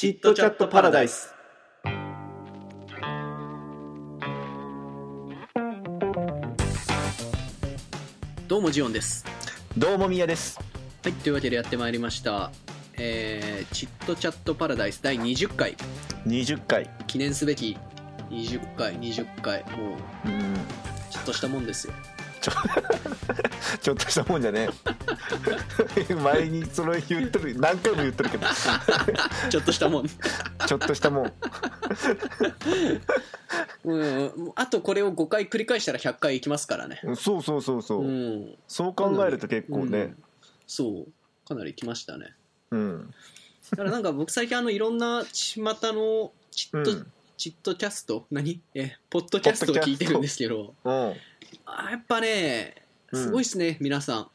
チットチャットパラダイス。どうもジオンです。どうもみやです。はいというわけでやってまいりました。えー、チットチャットパラダイス第20回。20回。記念すべき20回20回。もううん。ちょっとしたもんですよ ちょっとしたもんじゃね 前にそれ言ってる何回も言ってるけど。ちょっとしたもん。ちょっとしたもん。うんあとこれを5回繰り返したら100回いきますからね。そうそうそうそう、うん。そう考えると結構ね。うん。そう。かなり来ましたね。うん。だからなんか僕最近あのいろんな巷のチット、うんチットキャスト？何？えポッドキャストを聞いてるんですけど。うん。あやっぱねうんすごいっすね、皆さん。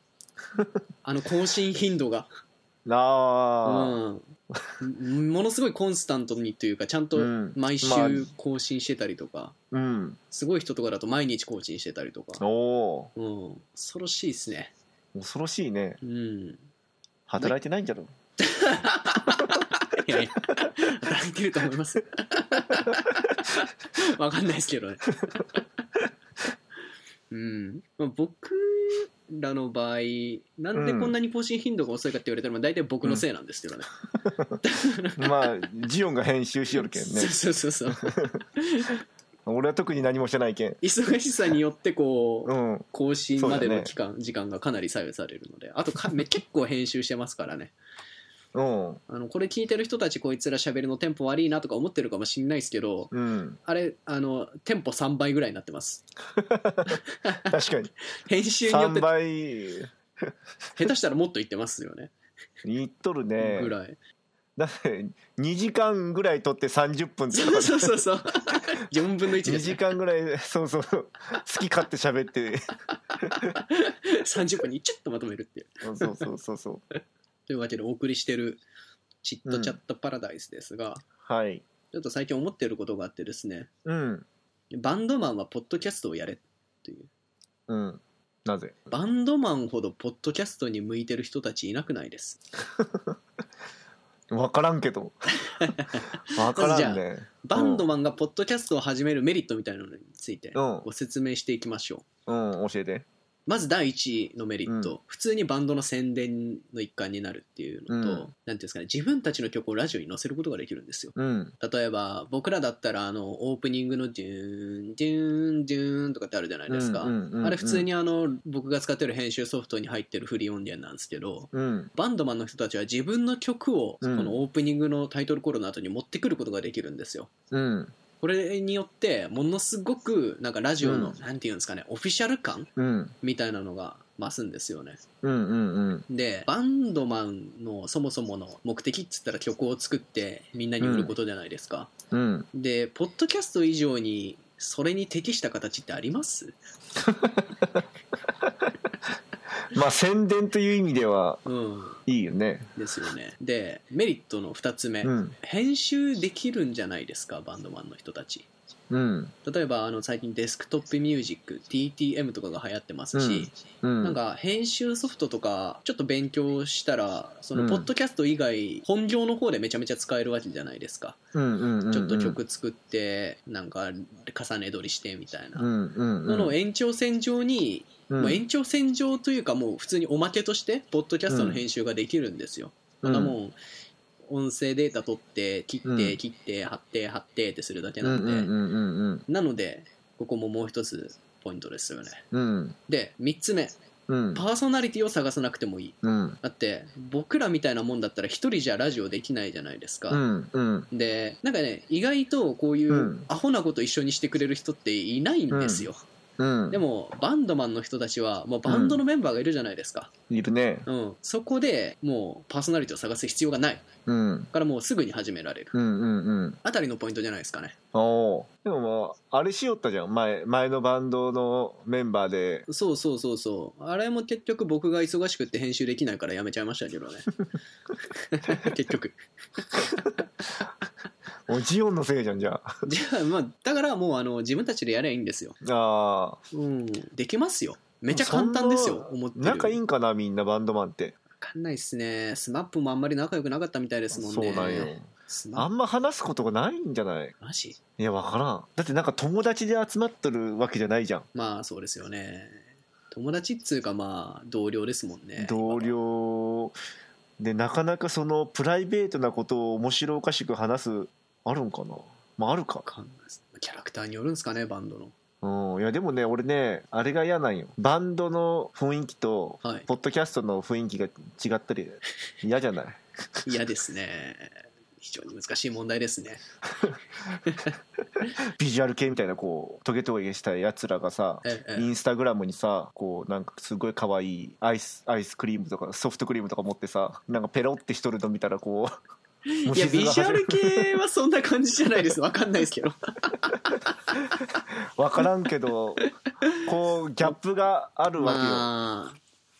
あの更新頻度が。あ。うん。ものすごいコンスタントにというかちゃんとうん。毎週まあ。更新してたりとか、ーうん。すごい人とかだと毎日更新してたりとか、おおうん、恐ろしいですね。恐ろしいね。うん。働いてないんじゃろいやいや働いてると思います。わかんないですけどね。うん。まあ僕らの場合なんでこんなに更新頻度が遅いかって言われたらまあ大体僕のせいなんですけどね、まあジオンが編集しよるけんね。そうそうそうそう。俺は特に何もしてないけん。忙しさによってこう、うん。更新までの期間、時間がかなり左右されるので。あとかめ結構編集してますからねうん。あのこれ聞いてる人たちこいつら喋りのテンポ悪いなとか思ってるかもしれないですけどうん。あれあのテンポ3倍ぐらいになってます。確かに。編集によっ3て倍。下手したらもっといってますよね。言っとるね。ぐらい。だって2時間ぐらい取って30分とかそうそうそう。そう4分の1 2です、時ね、間ぐらいそうそう。好き勝手喋って。30分にチュッとまとめるっていう。そうそうそうそうというわけでお送りしてるチットチャットパラダイスですが、はい。ちょっと最近思ってることがあってですね。うん。バンドマンはポッドキャストをやれという。うん。なぜ？バンドマンほどポッドキャストに向いてる人たちいなくないです？分からんけど。分からんね。バンドマンがポッドキャストを始めるメリットみたいなのについてうん。ご説明していきましょう。うん教えてまず第一のメリット、うん。普通にバンドの宣伝の一環になるっていうのと、うん。なんていうんですかね自分たちの曲をラジオに載せることができるんですよ。うん。例えば僕らだったらあのオープニングのデューンデューンデューンとかってあるじゃないですか、うんうんうんうん。あれ普通にあの僕が使ってる編集ソフトに入ってるフリー音源なんですけどうん。バンドマンの人たちは自分の曲をこうん。のオープニングのタイトルコールの後に持ってくることができるんですよ。うんこれによってものすごくなんかラジオの、うん。なんていうんですかねオフィシャル感うん。みたいなのが増すんですよね。うんうんうん。でバンドマンのそもそもの目的っつったら曲を作ってみんなに売ることじゃないですか、うん。でポッドキャスト以上にそれに適した形ってあります？まあ宣伝という意味ではうん。いいよね。ですよね。でメリットの2つ目、うん。編集できるんじゃないですか？バンドマンの人たち。うん。例えばあの最近デスクトップミュージック DTM とかが流行ってますし、うん。なんか編集ソフトとかちょっと勉強したらそのうん。ポッドキャスト以外本業の方でめちゃめちゃ使えるわけじゃないですか、うんうんうん。ちょっと曲作ってなんか重ね撮りしてみたいな、うんうんうん。その延長線上に、うん。もう延長線上というかもう普通におまけとしてポッドキャストの編集ができるんですよ、うん。そんなもん音声データ取って切って、うん。切って貼って貼ってってするだけうなんんで、うんうんうんうんなのでここももう一つポイントですよね。うん。で3つ目。うん。パーソナリティを探さなくてもいい。うん。だって僕らみたいなもんだったら一人じゃラジオできないじゃないですか、うんうん。でなんかね意外とこういううん。アホなこと一緒にしてくれる人っていないんですよ、うん。でもバンドマンの人たちはもうバンドのメンバーがいるじゃないですか、いるね。うん。そこでもうパーソナリティを探す必要がない。うん。だからもうすぐに始められる。うんうんうん。あたりのポイントじゃないですかね。おおーでもまああれしよったじゃん。前前のバンドのメンバーで。そうそうそうそう。あれも結局僕が忙しくって編集できないからやめちゃいましたけどね。結局おジオンのせいじゃんじゃあ。じゃあまあだからもうあの自分たちでやればいいんですよ。あうん。できますよ。めちゃ簡単ですよ思ってる。仲いいんかなみんなバンドマンって。わかんないっすね。スマップもあんまり仲良くなかったみたいですもんね。そうなんよ。あんま話すことがないんじゃない？プマジ？いや分からん。だってなんか友達で集まってるわけじゃないじゃん、まあそうですよね。友達っつうかまあ同僚ですもんね。同僚。でなかなかそのプライベートなことを面白おかしく話すあるんかな？まああるか。わかんないです。キャラクターによるんですかねバンドの。うん、いやでもね俺ねあれが嫌なんよ。バンドの雰囲気とはい。ポッドキャストの雰囲気が違ったり 嫌じゃない？嫌ですね。非常に難しい問題ですね。ビジュアル系みたいなこうトゲトゲしたやつらがさええ。インスタグラムにさこうなんかすごい可愛いアイスアイスクリームとかソフトクリームとか持ってさなんかペロってしとるの見たらこういやビジュアル系はそんな感じじゃないです。わかんないですけど。分からんけどこうギャップがあるわけよ、まあ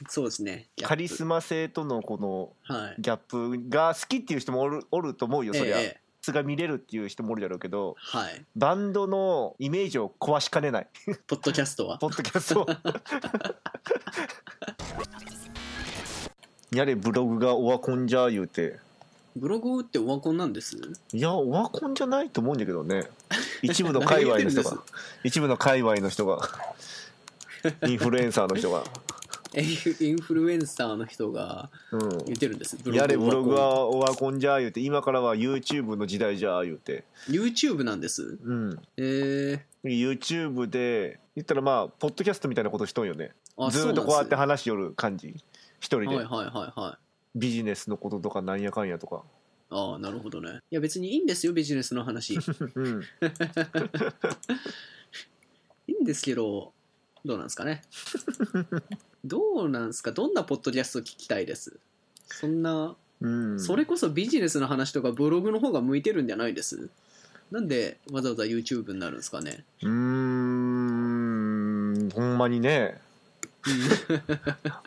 そうですね。カリスマ性とのこのはい。ギャップが好きっていう人もおるおると思うよそりゃ、ええ。質が見れるっていう人もおるだろうけどはい。バンドのイメージを壊しかねない。ポッドキャストは？ポッドキャストを やれブログがオワコンじゃ言うてブログってオワコンなんです？いやオワコンじゃないと思うんだけどね。一部の界隈の人が。一部の界隈の人が。インフルエンサーの人が。えインフルエンサーの人がうん。言ってるんです。ブやれブログはオワコンじゃ言うて今からは YouTube の時代じゃ言うて。YouTube なんです。うん。え YouTube で言ったらまあポッドキャストみたいなことしとんよね。ー、あずーっとこうやってそ話しよる感じ。一人で、はいはいはいはいビジネスのこととかなんやかんやとか。ああなるほどね。いや別にいいんですよビジネスの話。い うん。いんですけどどうなんですかね。どうなんで すか？どんなポッドキャスト聞きたいです？そんなうん。それこそビジネスの話とかブログの方が向いてるんじゃないです？なんでわざわざ YouTube になるんですかね？うーん。ほんまにね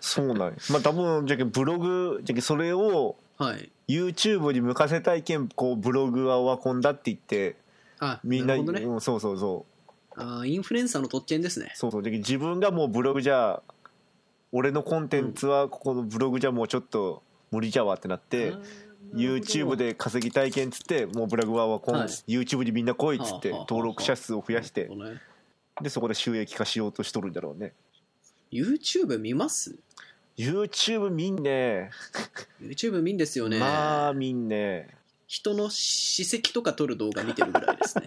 そうなんや。まあ多分じゃブログじゃそれをはい。YouTube に向かせたいけんこうブログはオワコンだって言ってあみんななね。うん、そうそうそう。あーインフルエンサーの特権ですね。そうそう。じゃ自分がもうブログじゃ俺のコンテンツはここのブログじゃもうちょっと無理じゃわってなってあーなるほど YouTube で稼ぎたいけんっつってもうブログはオワコン、はい。YouTube にみんな来いっつって登録者数を増やしてでそこで収益化しようとしとるんだろうね YouTube 見ます？YouTube 見んね。YouTube 見んですよね、まあ見んね。人の史跡とか撮る動画見てるぐらいですね。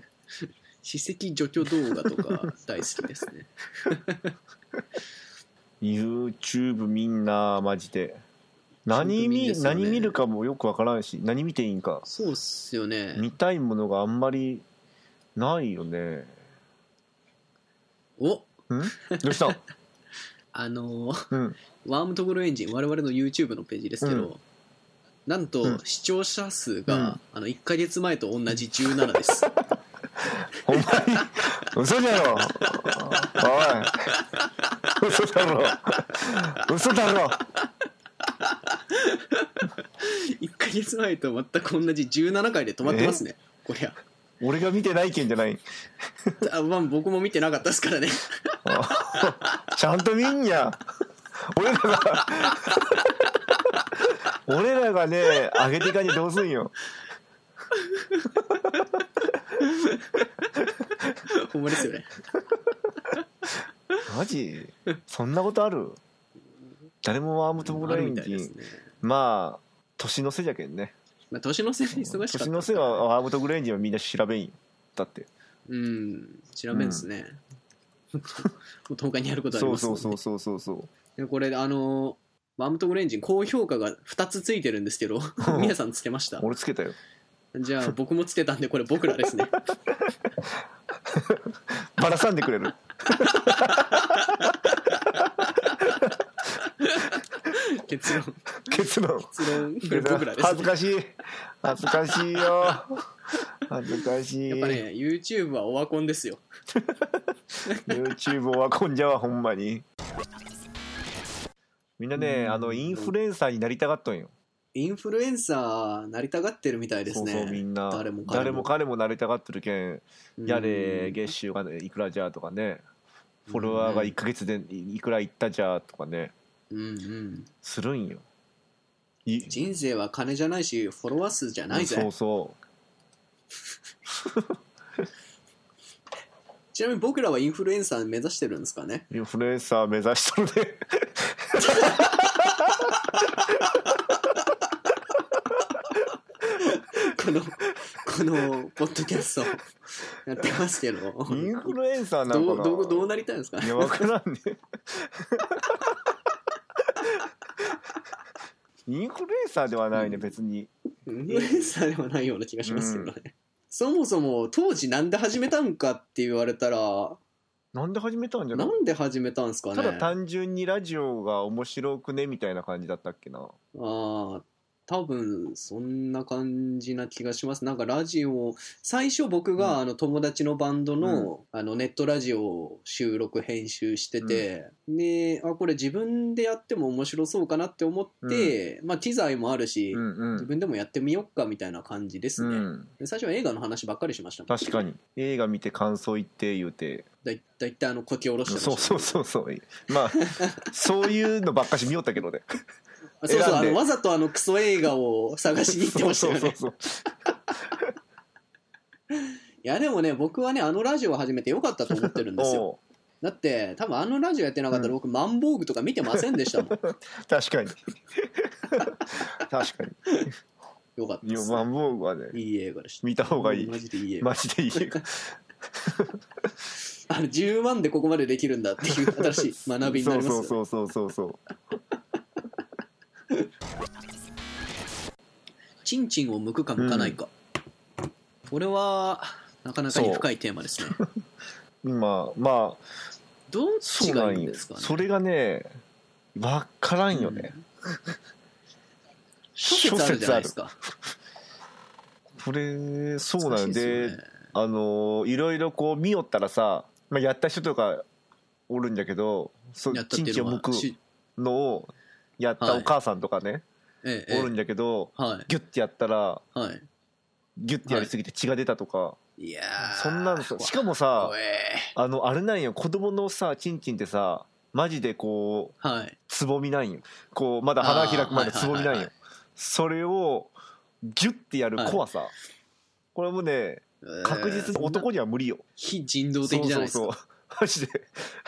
史跡除去動画とか大好きですね。YouTube みんなマジで。何見ね。何見るかもよくわからんし何見ていいんか。そうっすよね。見たいものがあんまりないよねおん？どうした？あのーうん。ワームトグルエンジン我々の YouTube のページですけど、うん。なんと、うん。視聴者数が、うん。あの1か月前と同じ17です。ほんまに？嘘だろ。おい。嘘だろ。嘘だろ。1か月前と全く同じ17回で止まってますね。こりゃ俺が見てないけんじゃない。あ、まあ、僕も見てなかったですからね。あちゃんと見んや。俺らが俺らがね上げていかにどうすんよ。ほんまですよね。マジ？そんなことある？誰もワームトムグあるラインジンみたいですね、まあ年の瀬じゃけんねまあ、年の瀬で忙しかった。年の瀬はワームトグラインジンはみんな調べんよ。だって。うん調べんですね、もう10日にやることありますもんねそうそうそうそうそうでこれあのマムトグレンジン高評価が2つついてるんですけど皆さんつけました？俺つけたよ。じゃあ僕もつけたんでこれ僕らですね。ばらさんでくれる。結論結論。結論。恥ずかしい。恥ずかしいよ。恥ずかしい。やっぱね YouTube はオワコンですよ。YouTube はこんじゃわほんまに。みんなねうん。あのインフルエンサーになりたがっとんよ。インフルエンサーなりたがってるみたいですね。そうそうみんな。誰も彼も。誰も彼もなりたがってるけんうん。やれ月収がねいくらじゃとかね。フォロワーが1ヶ月でいくらいったじゃとかね。うんうん。するんよい人生は金じゃないしフォロワー数じゃないぜ。そうそちなみに僕らはインフルエンサー目指してるんですかね？うインフルエンサー目指しとるね。このこのポッドキャストやってますけど。インフルエンサーなんかな？どうどうどうなりたいんですか？ねいや分からんねインフルエンサーではないね別に。インフルエンサーではないような気がしますけどね、そもそも当時なんで始めたんかって言われたらなんで始めたんじゃなないんで始めたんですかね。ただ単純にラジオが面白くねみたいな感じだったっけな。ああ多分そんな感じな気がします。なんかラジオ最初僕があの友達のバンドの,、あのネットラジオを収録編集してて、であこれ自分でやっても面白そうかなって思って、まあ機材もあるし、自分でもやってみよっかみたいな感じですね、最初は映画の話ばっかりしました確かに。映画見て感想言って言うて。だいだいたいあのこき下ろしてましたそうそうそうそう。まあそういうのばっかし見よったけどね。あそうそうあのわざとあのクソ映画を探しに行ってましたよね。そうそう いやでもね僕はねあのラジオを始めてよかったと思ってるんですよ。だって多分あのラジオやってなかったら僕、マンボウグとか見てませんでしたもん。確かに。確かに。よかったです、いやマンボウグはねいい映画でした。見た方がいい。マジでいい映画、マジでいい映画。あの10万でここまでできるんだっていう新しい学びになりますよね。そうそうそうそうそうチンチンを剥くか剥かないか、これはなかなかに深いテーマですね。今まあどっちがいいんですかね？それがね分からんよね、諸説あるじゃないですか。これそうなんでね。あのいろいろこう見よったらさ、まあ、やった人とかおるんじゃけどそやったっていうチンチンを剥くのをやったお母さんとかね、えええおるんじゃけどえはい。ギュッてやったらはい。ギュッてやりすぎて血が出たとか、い。やーそんなのさしかもさ怖えあのあれなんよ。子供のさチンチンってさマジでこうはい。つぼみなんよ。こうまだ花開くまでつぼみなんよ。あーはいはい。はいはいそれをギュッてやる怖さ、これもね確実に男には無理よ。非人道的じゃないですか。そうそうそうマジで。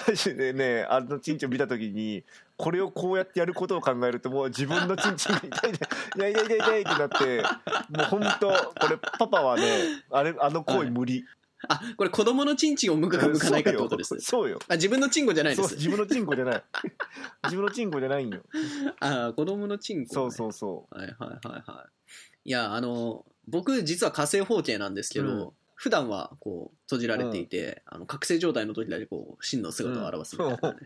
マジでねあのチンチンを見た時にこれをこうやってやることを考えるともう自分のチンチンが痛い痛い痛い痛い痛いってなってもう本当これパパはねあれあの行為無理、あこれ子供のチンチンを剥くか剥かないかってことですそうよ。あ自分のチンコじゃないです。そう自分のチンコじゃない。自分のチンコじゃないんよ。あ子供のチンコ、ね、そうそうそはいはいはいはい。いやあの僕実は火星方形なんですけど、うん普段はこう閉じられていて、あの覚醒状態の時だけこう真の姿を表すみたいな、ね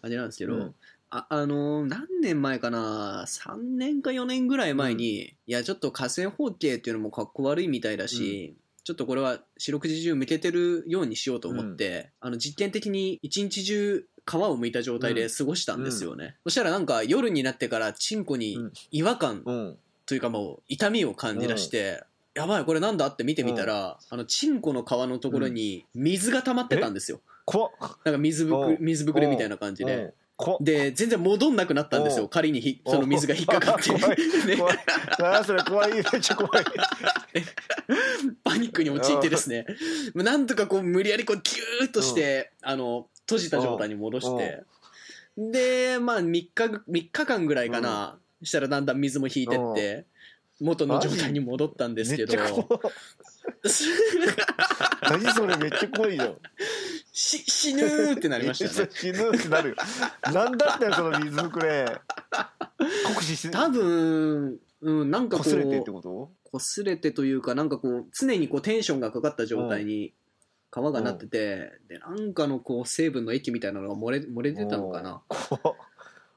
感じなんですけど、うん。ああの何年前かな3年か4年ぐらい前に、いやちょっと火星方形っていうのもかっこ悪いみたいだし、ちょっとこれは四六時中向けてるようにしようと思って、あの実験的に一日中皮を剥いた状態で過ごしたんですよね、そしたらなんか夜になってからチンコにうん。違和感ううん。というかもう痛みを感じ出して、やばいこれなんだって見てみたら、あのチンコの皮のところに水が溜まってたんですよ、怖っ。なんか水ぶうん。く水ぶくれみたいな感じうん。で、で全然戻んなくなったんですよ。お仮にひその水が引っかかって、怖い。ね。怖い。それ怖い。めっちゃ怖い。パニックに陥ってですね。なんとかこう無理やりこうギューッとして、あの閉じた状態に戻して、でまあ3日3日間ぐらいかな、したらだんだん水も引いてって、元の状態に戻ったんですけど。何それめっちゃ怖いじゃん。し死ぬーってなりましたね。死ぬってなる。よなんだったよその水ぶくれ。酷使し多分、うん、なんかこ擦れてってうこと？擦れてというかなんかこう常にこうテンションがかかった状態に皮がなってて、でなんかのこう成分の液みたいなのが漏れ漏れてたのかな、怖っ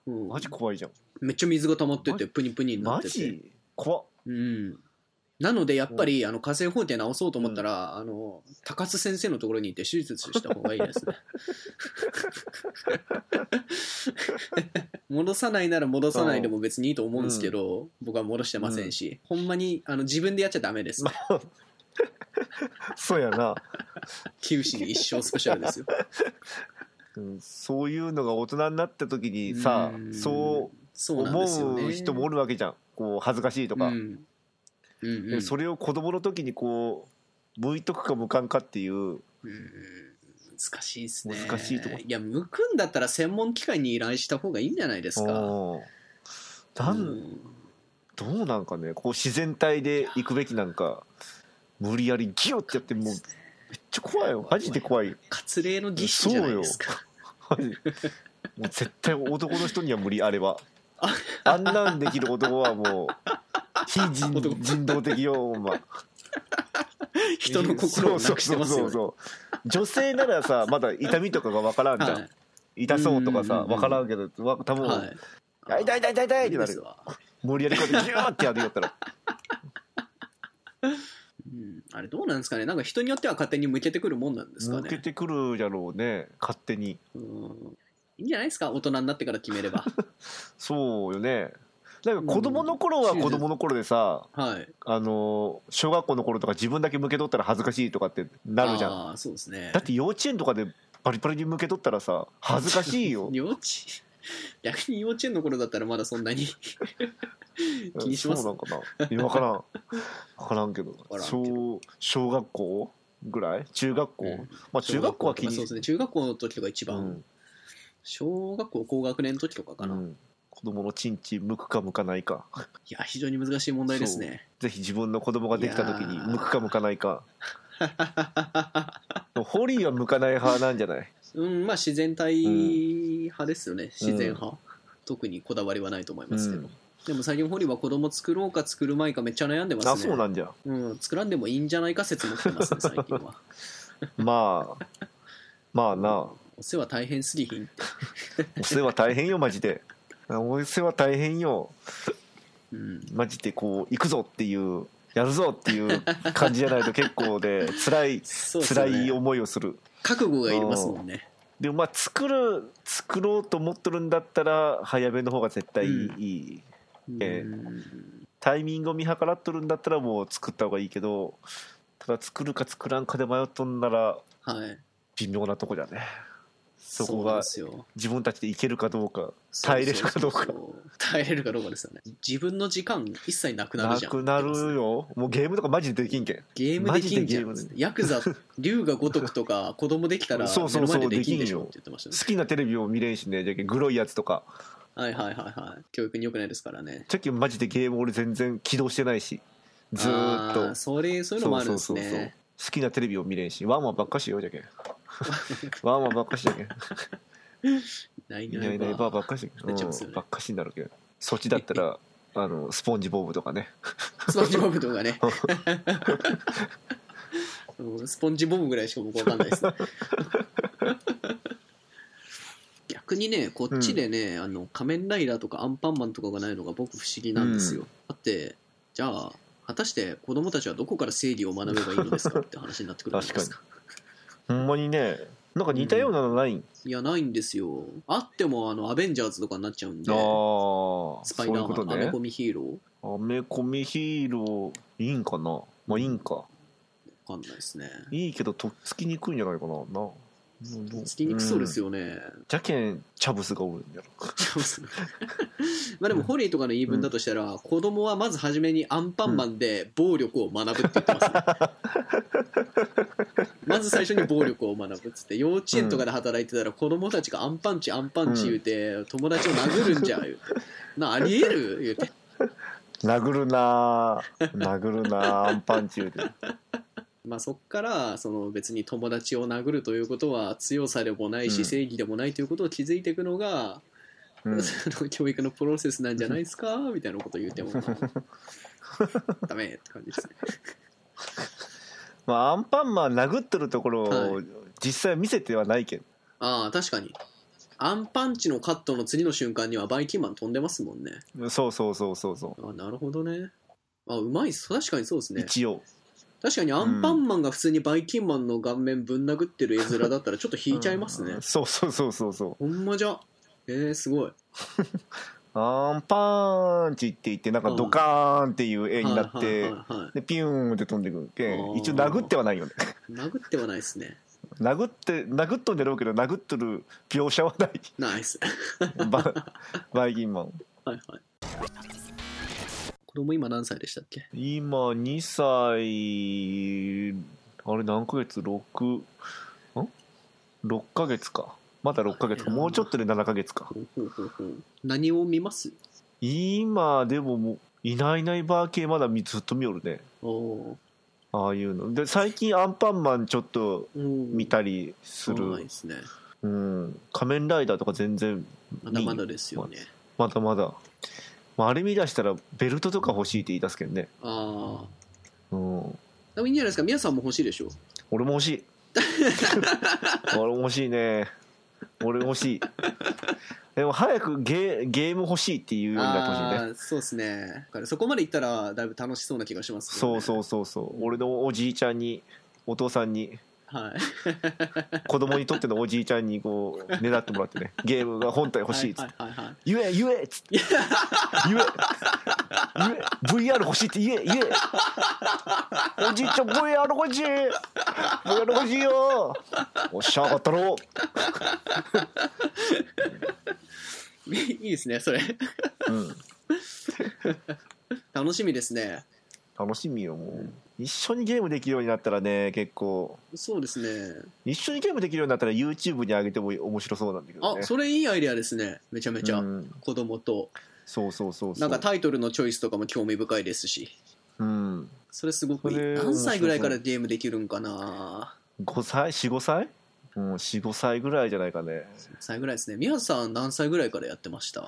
うん、マジ怖いじゃん。めっちゃ水が溜まっててプニプニになマってて、ジ？怖っうん、なのでやっぱりあの火星法廷直そうと思ったら、あの高須先生のところに行って手術した方がいいですね。戻さないなら戻さないでも別にいいと思うんですけど、僕は戻してませんし、ほんまにあの自分でやっちゃダメです、まそうやな、九死に一生スペシャルですよ。うん、そういうのが大人になった時にさうん。そそう思う人もおるわけじゃんこう恥ずかしいとか、うん。うんうん。でそれを子供の時にこう向いとくか向かんかっていう。うん。難しいですね。難しいとこ。いや向くんだったら専門機関に依頼した方がいいんじゃないですか。うんなん、うん。どうなんかねこう自然体で行くべきなんか無理やりギュッてやってもうめっちゃ怖いよ。マジで怖い。割礼の儀式じゃないですか。マジ。もう絶対男の人には無理あれはああんなんできる男はもう非人男。人道的よほんま。人の心をなくしてますよね。そうそうそうそう。女性ならさまだ痛みとかが分からんじゃん、はい。痛そうとかさ分からんけどわ多分、はい。あ痛い痛い痛い痛いってなるよ。無理やりこうやってギューってやるよったら。うん。あれどうなんですかね。なんか人によっては勝手に向けてくるもんなんですかね。抜けてくるじゃろうね。勝手に。うんいいんじゃないですか？大人になってから決めれば。そうよね。なんか子供の頃は子供の頃でさ、はい。あの小学校の頃とか自分だけ向けとったら恥ずかしいとかってなるじゃん。そうですね。だって幼稚園とかでパリパリに向けとったらさ恥ずかしいよ。幼稚逆に幼稚園の頃だったらまだそんなに 気にします。そうなんかな。いや分からん。分からんけど。からんけど。小小学校ぐらい？中学校、うん。まあ中学校は気にまあそうですね。中学校の時とか一番、うん小学校高学年の時とかかな、いうん。子供のチンチ向くか向かないか。や非常に難しい問題ですね。ぜひ自分の子供ができた時に向くか向かないか。ホリーは向かない派なんじゃない？うんまあ自然体派ですよね、自然派、特にこだわりはないと思いますけど、うん。でも最近ホリは子供作ろうか作るまいかめっちゃ悩んでますね。あそうなんじゃ。うん、作らんでもいいんじゃないか説持ってますね最近は。まあ。まあなお世話大変すぎひんって、お世話大変よマジで。お世話大変よ。うん、マジでこう行くぞっていうやるぞっていう感じじゃないと結構で辛いね。辛い思いをする。覚悟がいりますもんね。でもまあ作る作ろうと思ってるんだったら早めの方が絶対いい、うん。いいええ。うんタイミングを見計らっとるんだったらもう作った方がいいけどただ作るか作らんかで迷っとんならはい。微妙なとこじゃねそこが自分たちでいけるかどうか耐えれるかどうか。耐えれるかどうか。ですよね自分の時間一切なくなるなじゃん。くなるよ。もうゲームとかマジでできんけん。ゲームできんじゃん。ヤクザ 龍が如くとか子供できたらそうそうそう目の前でできんよ。って言ってましたね。好きなテレビを見れんしねじゃけんグロいやつとか。はいはいはいはい。教育に良くないですからね。じゃけんマジでゲーム俺全然起動してないし。ずーっあとーそれそういうのもあるんですそうそうそうそう。ね好きなテレビを見れんしワンワンばっかしよじゃけ。ん ワンワンばっかしじゃけんないいないいないばばっかし、なっちゃいますよね。うんばっかしになるけど。そっちだったらあのスポンジボブとかね。スポンジボブとかね。う んスポンジボブぐらいしか僕わかんないですね。逆にねこっちでね、あの仮面ライダーとかアンパンマンとかがないのが僕不思議なんですよ、うん。だってじゃあ果たして子供たちはどこから正義を学べばいいのですかって話になってくるんですかほんまにねなんか似たようなのないん、いやないんですよ。あってもあのアベンジャーズとかになっちゃうんでああスパイダーマン、ね。アメコミヒーロー。アメコミヒーローいいんかな？まあいいんか。わかんないですね。いいけどとっつきにくいんじゃないかな。なつきにくそうですよ、よね、うん。じゃけんチャブスがおるんやろ。まあでもホリーとかの言い分だとしたら、子供はまず初めにアンパンマンで暴力を学ぶって言ってます、ね まず最初に暴力を学ぶっつって幼稚園とかで働いてたら子供たちがアンパンチアンパンチ言うて、友達を殴るんじゃ 言うて。なありえる言うて。殴るなー殴るなーアンパンチ言うて。まあそっからその別に友達を殴るということは強さでもないし、うん。正義でもないということを気づいていくのが、教育のプロセスなんじゃないですか？みたいなことを言っても ダメって感じですねまあアンパンマン殴ってるところをはい。実際は見せてはないけんああ確かに。アンパンチのカットの次の瞬間にはバイキンマン飛んでますもんね。そうそうそうそうそあなるほどね。あうまいっす。確かにそうですう、ね。一応。確かにアンパンマンが普通にバイキンマンの顔面ぶん殴ってる絵面だったらちょっと引いちゃいますね、うん。そうそうそうそうそう。ほんまじゃ。えー、すごい アンパンチって言ってなんかドカーンっていう絵になっはいてはいはいはい。でピューンって飛んでくるけん。一応殴ってはないよね。殴ってはないですね。殴って殴っとんじゃろうけど殴っとる描写はない。ナイスババイキンマン。はいはい。子供今何歳でしたっけ？今2歳あれ何ヶ月？6? ん？6ヶ月かまだ6ヶ月か。もうちょっとで7ヶ月か。何を見ます？今でももういないいないばー系まだみずっと見よるね。ああいうの。で最近アンパンマンちょっとー見たりすそうなんすね。うん。仮面ライダーとか全然まだまだですよね。まだまだ、まあ、あれ見出したらベルトとか欲しいって言い出すけどね。ああうん。でもいいんじゃないですか？皆さんも欲しいでしょ？俺も欲しい。俺も欲しいね俺も欲しい。でも早くゲゲーム欲しいっていうようになってほしいね。そうですね。だからそこまでいったらだいぶ楽しそうな気がしますね。そうそうそうそう。俺のおじいちゃんにお父さんにはい。子供にとってのおじいちゃんにこうねだってもらってねゲームが本体欲しいっつって。言え言えっつって。言え言え VR 欲しいって。言え言え。おじいちゃん VR 欲しい。VR 欲しいよ。おっしゃ上がったろ。いいですねそれ。うん。楽しみですね。楽しみよもう一緒にゲームできるようになったらね結構。そうですね。一緒にゲームできるようになったら YouTube に上げても面白そうなんだけどね。あそれいいアイデアですね。めちゃめちゃ、うん。子供と。そうそうそうなんかタイトルのチョイスとかも興味深いですし。うん。それすごくいい。何歳ぐらいからゲームできるんかな。5歳？45歳？うん45歳ぐらいじゃないかね。歳ぐらいですね。宮津さん何歳ぐらいからやってました？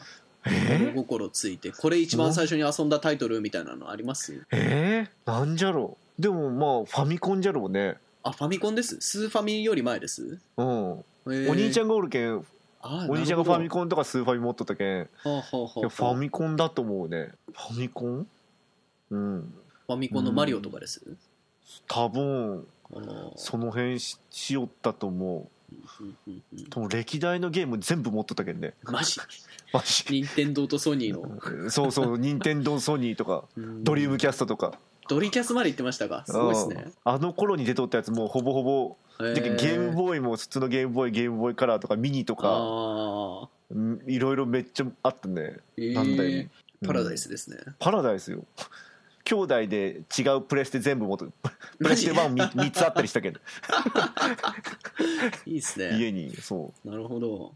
心ついて。これ一番最初に遊んだタイトルみたいなのあります？え？ー、なんじゃろうでもまあファミコンじゃろうね。あファミコンです？スーファミより前です、うん、おお兄ちゃんんがおるけんお兄ちゃんがファミコンとかスーファミ持っとったけん。いはあはあはあ。やファミコンだと思うね。ファミコン？うん。ファミコンのマリオとかです、多分あのその辺ししよったと思う。んうんうんうでも歴代のゲーム全部持っとったけんね。マジ？マジ。任天堂とソニーの。そうそう任天堂ソニーとかドリームキャストとかドリキャスまで行ってましたか？すごいですね。うん。あの頃に出とったやつもうほぼほぼへでゲームボーイも普通のゲームボーイゲームボーイカラーとかミニとかいろいろめっちゃあったねーなんだパラダイスですね、パラダイスよ。兄弟で違うプレステ全部持ってるプレステ1 3つあったりしたけど。いいですね。家にそなるほど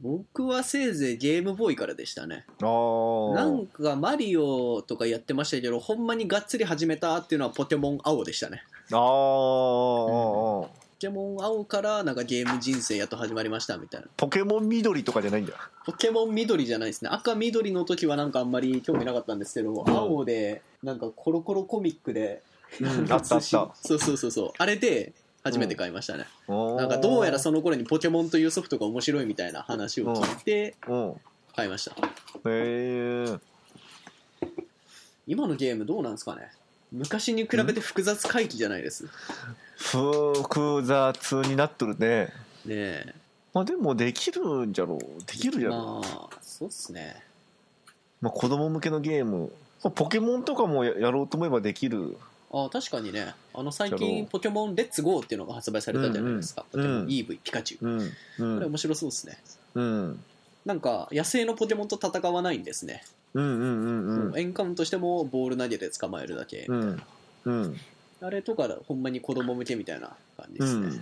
僕はせいぜいゲームボーイからでしたね。うああなんかマリオとかやってましたけどほんまにがっつり始めたっていうのはポケモン青でしたね。あーあーあーポケモン青からなんかゲーム人生やっと始まりましたみたいな。ポケモン緑とかじゃないんだ。よポケモン緑じゃないですね。赤緑の時はなんかあんまり興味なかったんですけど、青でなんかコロコロコミックで、うん。あったあった。そうそうそうそう。あれで初めて買いましたね、ななんかどうやらその頃にポケモンというソフトが面白いみたいな話を聞いてうん。へ買いました。え今のゲームどうなんですかね？昔に比べて複雑回帰じゃないです。ね複雑になっとるねえ。まあでもできるんじゃろう。できるじゃろう、まあそうっすね。まあ、子供向けのゲーム。まあポケモンとかもややろうと思えばできるあ確かにね。あの最近ポケモンレッツゴーっていうのが発売されたじゃないですか、うんうん。ポケモン EV ピカチュウ、うんうん。これ面白そうですね。うん。なんか野生のポケモンと戦わないんですね、うんうんうんうん。エンカウントしてもボール投げて捕まえるだけ、うん。うん。あれとかほんまに子供向けみたいな感じですね、うん。いい。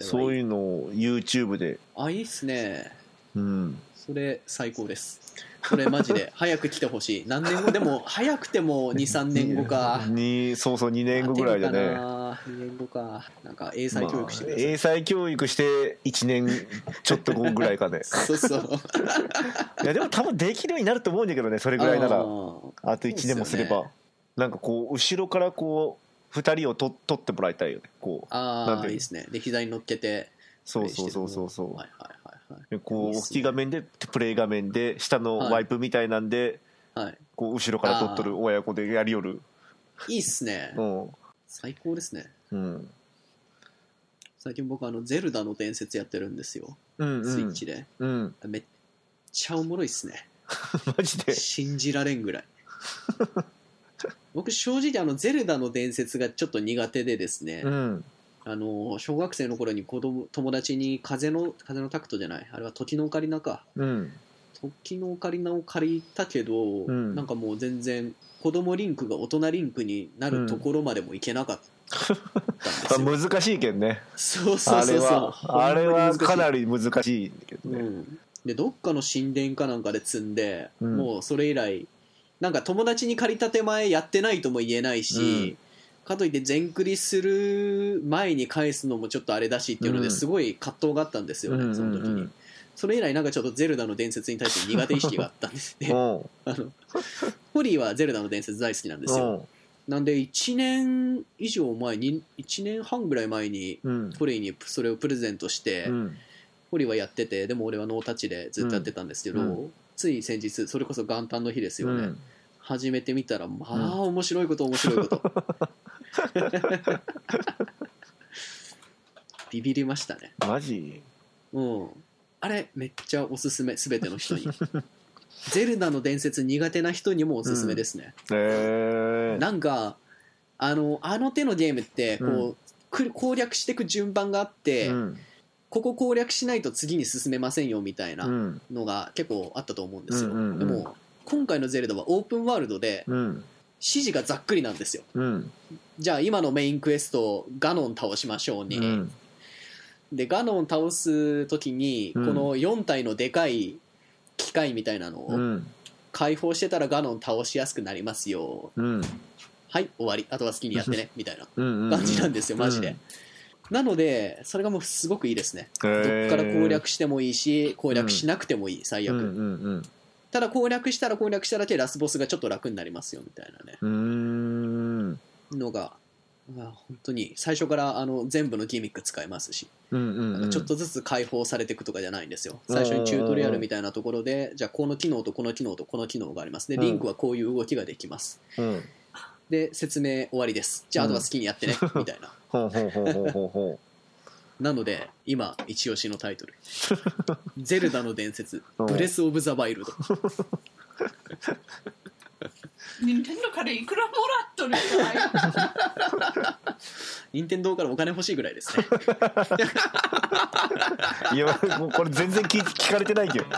そういうのを YouTube で。あいいっすね。うんそれ最高です。それマジで 早く来てほしい。何年後？でも早くても23年後か。にそうそう2年後ぐらいだね。2年後か。なんか英才教育してください、まあ英才教育して1年ちょっと後ぐらいかね。そうそう。いやでも多分できるようになると思うんだけどねそれぐらいなら。あと1年もすれば。すよなんかこう後ろからこう2人をと取ってもらいたいよね。こうああいいですね。で膝に乗っけてそうそうそうそうそう。はいはいこいう大きい画面でプレイ画面で下のワイプみたいなんで、はい。こう後ろから撮っとる親子でやりよる。いいっすね。うん。最高ですね。うん。最近僕あのゼルダの伝説やってるんですよ。うんうん。スイッチで、うん。めっちゃおもろいっすね。マジで？信じられんぐらい。僕正直あのゼルダの伝説がちょっと苦手でですね、うんあの小学生の頃に子供友達に風の風のタクトじゃないあれは時のオカリナか。うん。時のオカリナを借りたけど、ん。なんかもう全然子供リンクが大人リンクになるところまでもいけなかったんですよ、難しいけんね。そうそうあれそう。そうはあれはかなり、り難しいけどね、うん、でどっかの神殿かなんかで積んで、うん。もうそれ以来なんか友達に借りた手前やってないとも言えないし、かといって全クリする前に返すのもちょっとあれだしっていうのうん。ですごい葛藤があったんですよね、うんその時に、うんうん。それ以来なんかちょっとゼルダの伝説に対して苦手意識があったんですね。う。ん あのホリーはゼルダの伝説大好きなんですよ。なんで1年以上前に1年半ぐらい前にうん。ホリーにそれをプレゼントして、うん。ホリーはやっててでも俺はノータッチでずっとやってたんですけど、うん。つい先日それこそ元旦の日ですよね、うん。始めてみたらまあ面白いこと面白いこと ビビりましたね。マジ？うん。あれめっちゃおすすめ全ての人に。ゼルダの伝説苦手な人にもおすすめですね、へえなんかあのあの手のゲームってこう、うんく攻略していく順番があって、うん。ここ攻略しないと次に進めませんよみたいなうん。のが結構あったと思うんですよ、うんうんうん。でも今回のゼルダはオープンワールドでうん指示がざっくりなんですよ。うん。じゃあ今のメインクエストガノン倒しましょうに、うん。でガノン倒す時にこうん。の4体のでかい機械みたいなのをうん。解放してたらガノン倒しやすくなりますよ。うん。はい終わり。あとは好きにやってね。みたいな。うん感じなんですよマジで、うんなのでそれがもうすごくいいですね。どどっから攻略してもいいし攻略しなくてもいい。最悪、ただ攻略したら攻略しただけラスボスがちょっと楽になりますよみたいなね。うんうん。のがまあ本当に最初からあの全部のギミック使えますし、うんうんうん。ちょっとずつ解放されていくとかじゃないんですよ。最初にチュートリアルみたいなところでじゃあこの機能とこの機能とこの機能があります。でうん。リンクはこういう動きができます。うん。で説明終わりです。じゃああとは好きにやってね、みたいななので今一押しのタイトル「ゼルダの伝説。う。んブレス・オブ・ザ・ワイルド。任天堂からいくらもらっとるかい」任天堂からお金欲しいぐらいですね。ういやもうこれ全然聞聞かれてないけど